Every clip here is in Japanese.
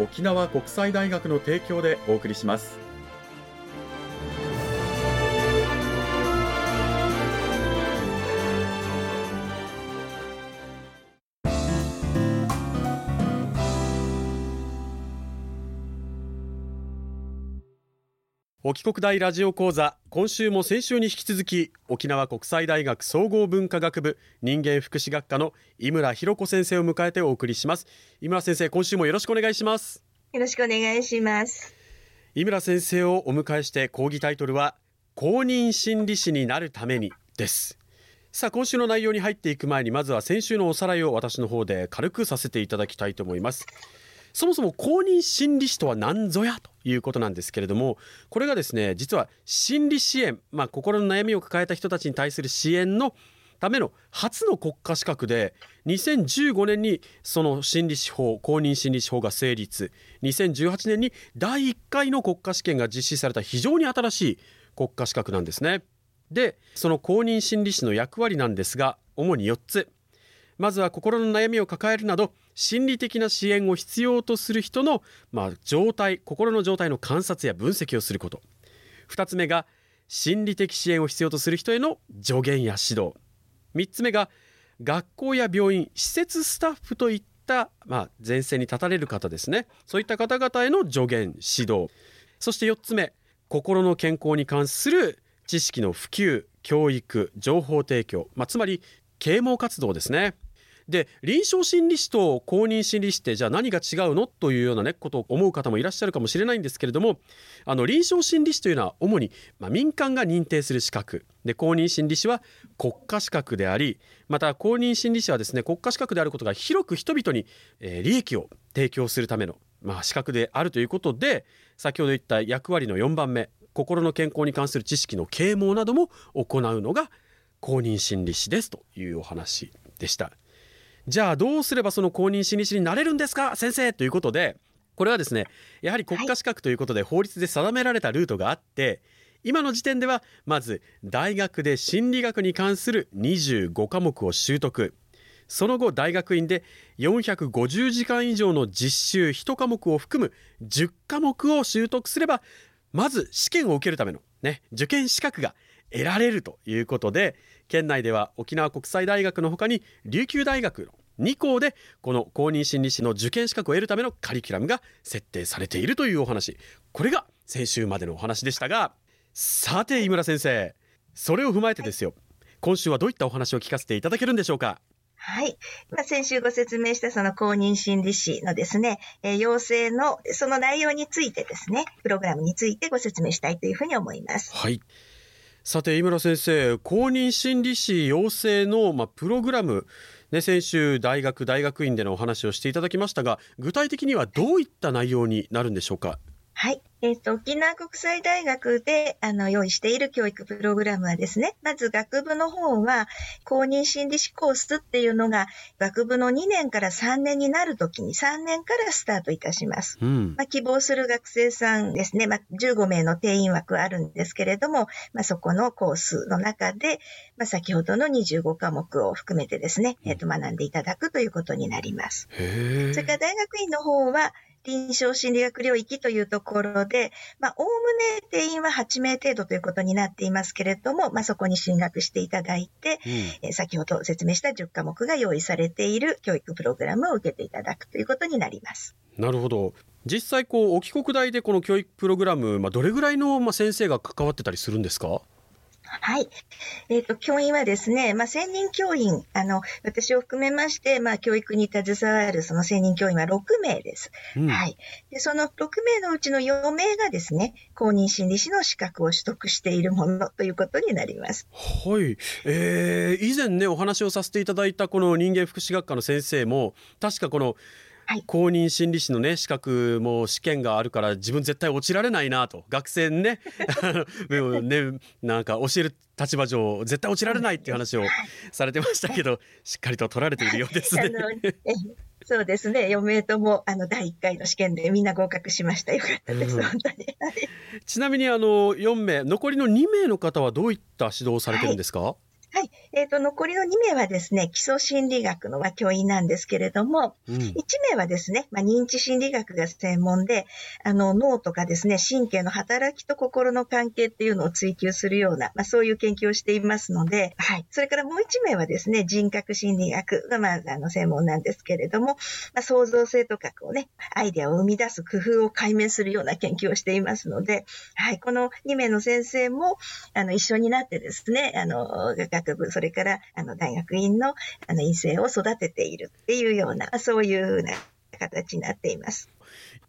沖縄国際大学の提供でお送りします。沖国大ラジオ講座今週も先週に引き続き沖縄国際大学総合文化学部人間福祉学科の井村博子先生を迎えてお送りします。井村先生今週もよろしくお願いします。よろしくお願いします。井村先生をお迎えして講義タイトルは公認心理師になるためにです。さあ今週の内容に入っていく前にまずは先週のおさらいを私の方で軽くさせていただきたいと思います。そもそも公認心理師とは何ぞやということなんですけれどもこれがですね実は心理支援、まあ、心の悩みを抱えた人たちに対する支援のための初の国家資格で2015年にその心理師法公認心理師法が成立2018年に第1回の国家試験が実施された非常に新しい国家資格なんですね。でその公認心理師の役割なんですが主に4つまずは心の悩みを抱えるなど心理的な支援を必要とする人の、まあ、状態心の状態の観察や分析をすること。2つ目が心理的支援を必要とする人への助言や指導。3つ目が学校や病院施設スタッフといった、まあ、前線に立たれる方ですね。そういった方々への助言指導。そして4つ目心の健康に関する知識の普及教育情報提供、まあ、つまり啓蒙活動ですね。で臨床心理士と公認心理士ってじゃあ何が違うの？というようなねことを思う方もいらっしゃるかもしれないんですけれどもあの臨床心理士というのは主に、まあ、民間が認定する資格で公認心理士は国家資格でありまた公認心理士はですね国家資格であることが広く人々に、えー、利益を提供するための、まあ、資格であるということで先ほど言った役割の4番目心の健康に関する知識の啓蒙なども行うのが公認心理士ですというお話でした。じゃあどうすればその公認心理師になれるんですか？先生！ということでこれはですねやはり国家資格ということで法律で定められたルートがあって、今の時点ではまず大学で心理学に関する25科目を習得。その後大学院で450時間以上の実習1科目を含む10科目を習得すればまず試験を受けるための、ね、受験資格が得られるということで県内では沖縄国際大学のほかに琉球大学の2校でこの公認心理師の受験資格を得るためのカリキュラムが設定されているというお話これが先週までのお話でしたがさて井村先生それを踏まえてですよ今週はどういったお話を聞かせていただけるんでしょうか？はい。まあ、先週ご説明したその公認心理師のですね、えー、要請のその内容についてですね、プログラムについてご説明したいというふうに思います。はい。さて井村先生公認心理師養成の、まあ、プログラムね、先週大学大学院でのお話をしていただきましたが具体的にはどういった内容になるんでしょうか？はい。えっ、ー、と、沖縄国際大学で、あの、用意している教育プログラムはですね、まず学部の方は、公認心理師コースっていうのが、学部の2年から3年になるときに3年からスタートいたします。うん、まあ、希望する学生さんですね、まあ、15名の定員枠あるんですけれども、まあ、そこのコースの中で、まあ、先ほどの25科目を含めてですね、えっ、ー、と、学んでいただくということになります。それから大学院の方は、臨床心理学領域というところで、まあ、おおむね定員は8名程度ということになっていますけれども、まあ、そこに進学していただいて、うん、え先ほど説明した10科目が用意されている教育プログラムを受けていただくということになります。なるほど。実際こう沖国大でこの教育プログラム、まあ、どれぐらいのまあ先生が関わってたりするんですか？はい。えっ、ー、と、教員はですね、まあ、専任教員、あの、私を含めまして、まあ、教育に携わるその専任教員は6名です。うん、はい。で、その6名のうちの4名がですね、公認心理師の資格を取得しているものということになります。はい。えー、以前ね、お話をさせていただいたこの人間福祉学科の先生も、確かこの、はい、公認心理師のね資格も試験があるから自分絶対落ちられないなと学生にね ねなんか教える立場上絶対落ちられないっていう話をされてましたけどしっかりと取られているようですね。そうですね。4名とも、あの、第1回の試験でみんな合格しました。よかったです、うん、本当に。ちなみに、あの、4名、残りの2名の方はどういった指導をされてるんですか、はいはい。えっ、ー、と、残りの2名はですね、基礎心理学の、ま教員なんですけれども、うん、1名はですね、まあ、認知心理学が専門で、あの、脳とかですね、神経の働きと心の関係っていうのを追求するような、まあ、そういう研究をしていますので、はい。それからもう1名はですね、人格心理学が、まあ、あの、専門なんですけれども、まあ、創造性とか、こうね、アイデアを生み出す工夫を解明するような研究をしていますので、はい。この2名の先生も、あの、一緒になってですね、あの、学部、それからあの大学院のあの院生を育てているっていうような、そういうふうな形になっています。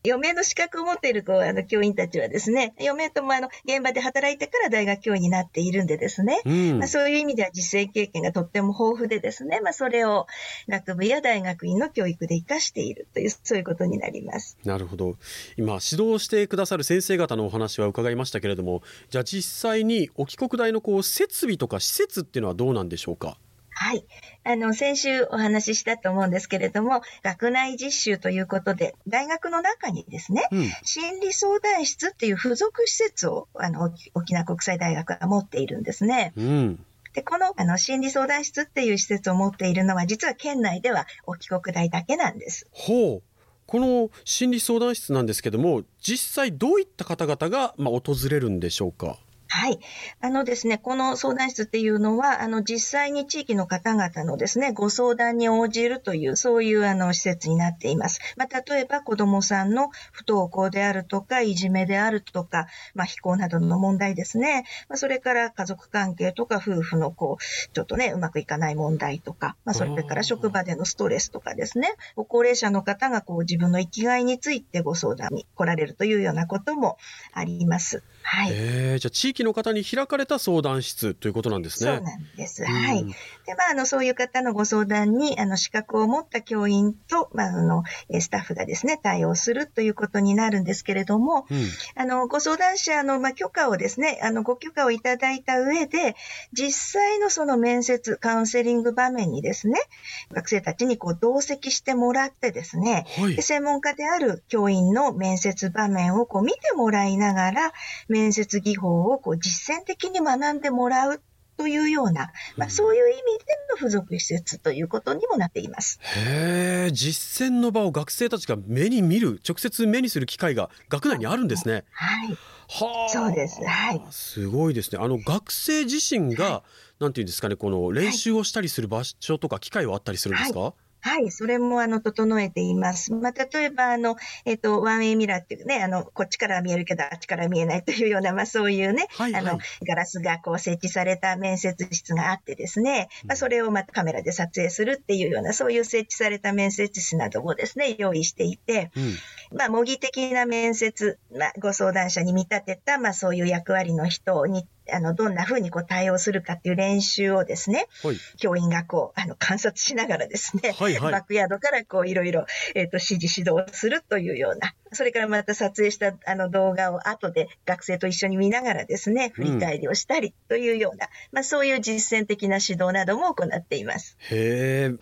余命の資格を持っているこうあの教員たちはですね、余命ともあの現場で働いてから大学教員になっているんでですね、うん、まあ、そういう意味では実践経験がとっても豊富でですね、まあ、それを学部や大学院の教育で活かしているという、そういうことになります。なるほど。今、指導してくださる先生方のお話は伺いましたけれども、じゃあ実際に沖国大のこう設備とか施設っていうのはどうなんでしょうか？はい。あの、先週お話ししたと思うんですけれども、学内実習ということで、大学の中にですね、うん、心理相談室っていう付属施設を、あの、沖縄国際大学は持っているんですね。うんで、この、あの、心理相談室っていう施設を持っているのは、実は県内では沖国大だけなんです。ほう。この心理相談室なんですけども、実際どういった方々が、まあ、訪れるんでしょうか？はい。あのですね、この相談室っていうのは、あの、実際に地域の方々のですね、ご相談に応じるという、そういうあの、施設になっています。まあ、例えば子供さんの不登校であるとか、いじめであるとか、まあ、非行などの問題ですね。まあ、それから家族関係とか、夫婦のこう、ちょっとね、うまくいかない問題とか、まあ、それから職場でのストレスとかですね。ご高齢者の方がこう、自分の生きがいについてご相談に来られるというようなこともあります。はい。えー、じゃ地域の方に開かれた相談室ということなんですね。そうなんです。はい。で、まあ、あの、そういう方のご相談に、あの、資格を持った教員と、まあ、あの、スタッフがですね、対応するということになるんですけれども、うん、あの、ご相談者の、まあ、許可をですね、あの、ご許可をいただいた上で、実際のその面接、カウンセリング場面にですね、学生たちにこう、同席してもらってですね、はい、専門家である教員の面接場面をこう、見てもらいながら、面接技法をこう実践的に学んでもらうというような、まあ、そういう意味での付属施設ということにもなっています。へえ、実践の場を学生たちが目に見る、直接目にする機会が学内にあるんですね。はい。はあ。そうです。はい。すごいですね。あの学生自身が、はい、なんていうんですかね、この練習をしたりする場所とか機会はあったりするんですか？はいはい、それもあの整えています。まあ、例えばあの、えっ、ー、と、ワンウェイミラーっていうね、あの、こっちから見えるけど、あっちから見えないというような、まあ、そういうね、はいはい、あの、ガラスがこう設置された面接室があってですね、まあ、それをまたカメラで撮影するっていうような、そういう設置された面接室などもですね、用意していて、うん、まあ、模擬的な面接、まあ、ご相談者に見立てた、まあ、そういう役割の人にあの、どんな風にこう対応するかっていう練習をですね、はい、教員がこう、あの、観察しながらですね、はいはい、バックヤードからこう、いろいろ、えっ、ー、と、指示指導するというような、それからまた撮影したあの動画を後で学生と一緒に見ながらですね、振り返りをしたりというような、うん、まあそういう実践的な指導なども行っています。へえ。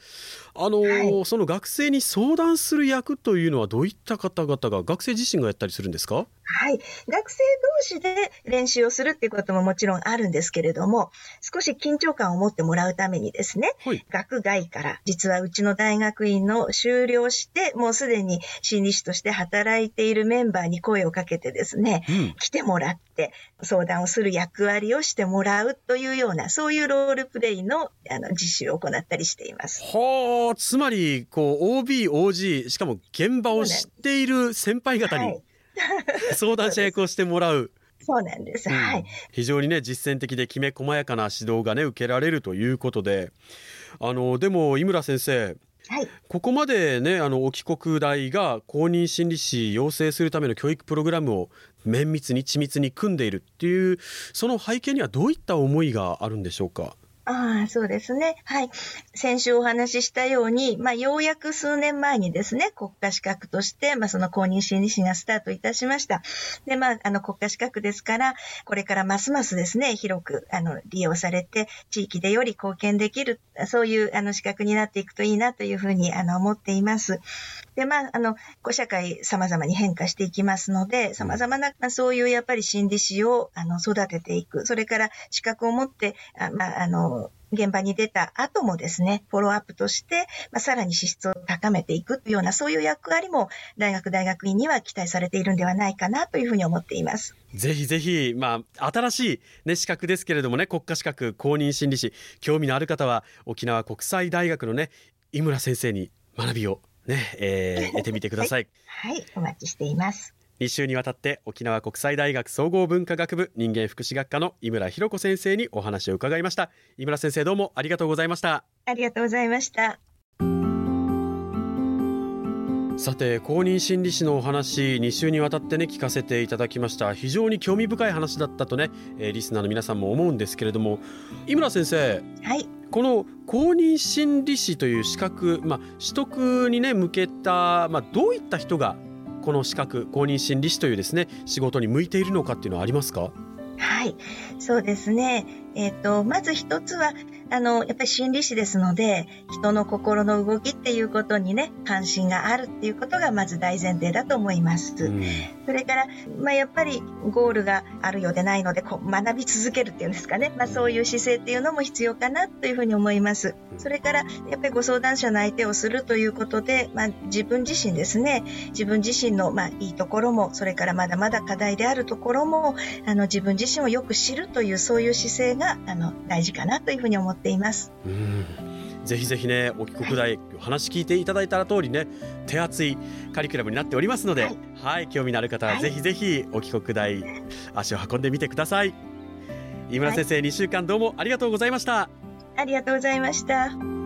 あの、はい、その学生に相談する役というのはどういった方々が学生自身がやったりするんですか？はい。学生同士で練習をするっていうことももちろんあるんですけれども、少し緊張感を持ってもらうためにですね、はい、学外から実はうちの大学院の修了して、もうすでに心理師として働いているメンバーに声をかけてですね、うん、来てもらって相談をする役割をしてもらうというような、そういうロールプレイのあの実習を行ったりしています。はあ、つまり、こう、OB、OG、しかも現場を知っている先輩方に、相談者役をしてもらう。そうなんです。うん、はい。非常にね、実践的できめ細やかな指導がね、受けられるということで、あの、でも、井村先生、はい、ここまでね、あの、沖国大が公認心理師養成するための教育プログラムを綿密に緻密に組んでいるっていう、その背景にはどういった思いがあるんでしょうか？ああ、そうですね。はい。先週お話ししたように、まあ、ようやく数年前にですね、国家資格として、まあ、その公認心理師がスタートいたしました。で、まあ、あの、国家資格ですから、これからますますですね、広く、あの、利用されて、地域でより貢献できる、そういう、あの、資格になっていくといいなというふうに、あの、思っています。で、まあ、あの、こう社会様々に変化していきますので、様々なま、そういうやっぱり心理師を、あの、育てていく。それから資格を持って、あまあ、あの、現場に出た後もですね、フォローアップとして、まあ、さらに資質を高めていくというような、そういう役割も大学大学院には期待されているんではないかなというふうに思っています。ぜひぜひ、まあ、新しい、ね、資格ですけれどもね、国家資格公認心理師、興味のある方は、沖縄国際大学のね、井村先生に学びをね、えー、得てみてください。はい、はい、お待ちしています。2週にわたって沖縄国際大学総合文化学部人間福祉学科の井村博子先生にお話を伺いました。井村先生どうもありがとうございました。ありがとうございました。さて公認心理師のお話2週にわたってね聞かせていただきました。非常に興味深い話だったとね、えー、リスナーの皆さんも思うんですけれども井村先生はい。この公認心理師という資格、まあ、取得にね向けた、まあ、どういった人がこの資格公認心理師というですね仕事に向いているのかっていうのはありますか？はいそうですね。えっ、ー、とまず一つはあの、やっぱり心理師ですので、人の心の動きっていうことにね、関心があるっていうことがまず大前提だと思います。うん、それから、まあ、やっぱりゴールがあるようでないので、こう学び続けるっていうんですかね。まあ、そういう姿勢っていうのも必要かなというふうに思います。それから、やっぱりご相談者の相手をするということで、まあ、自分自身ですね、自分自身の、まあ、いいところも、それからまだまだ課題であるところも、あの、自分自身をよく知るという、そういう姿勢が、あの、大事かなというふうに思っています。うんぜひぜひね、沖国大、話聞いていただいた通りね、手厚いカリキュラムになっておりますので、はい、はい、興味のある方はぜひぜひ沖国大、足を運んでみてください。井村先生、はい、2週間どうもありがとうございました。ありがとうございました。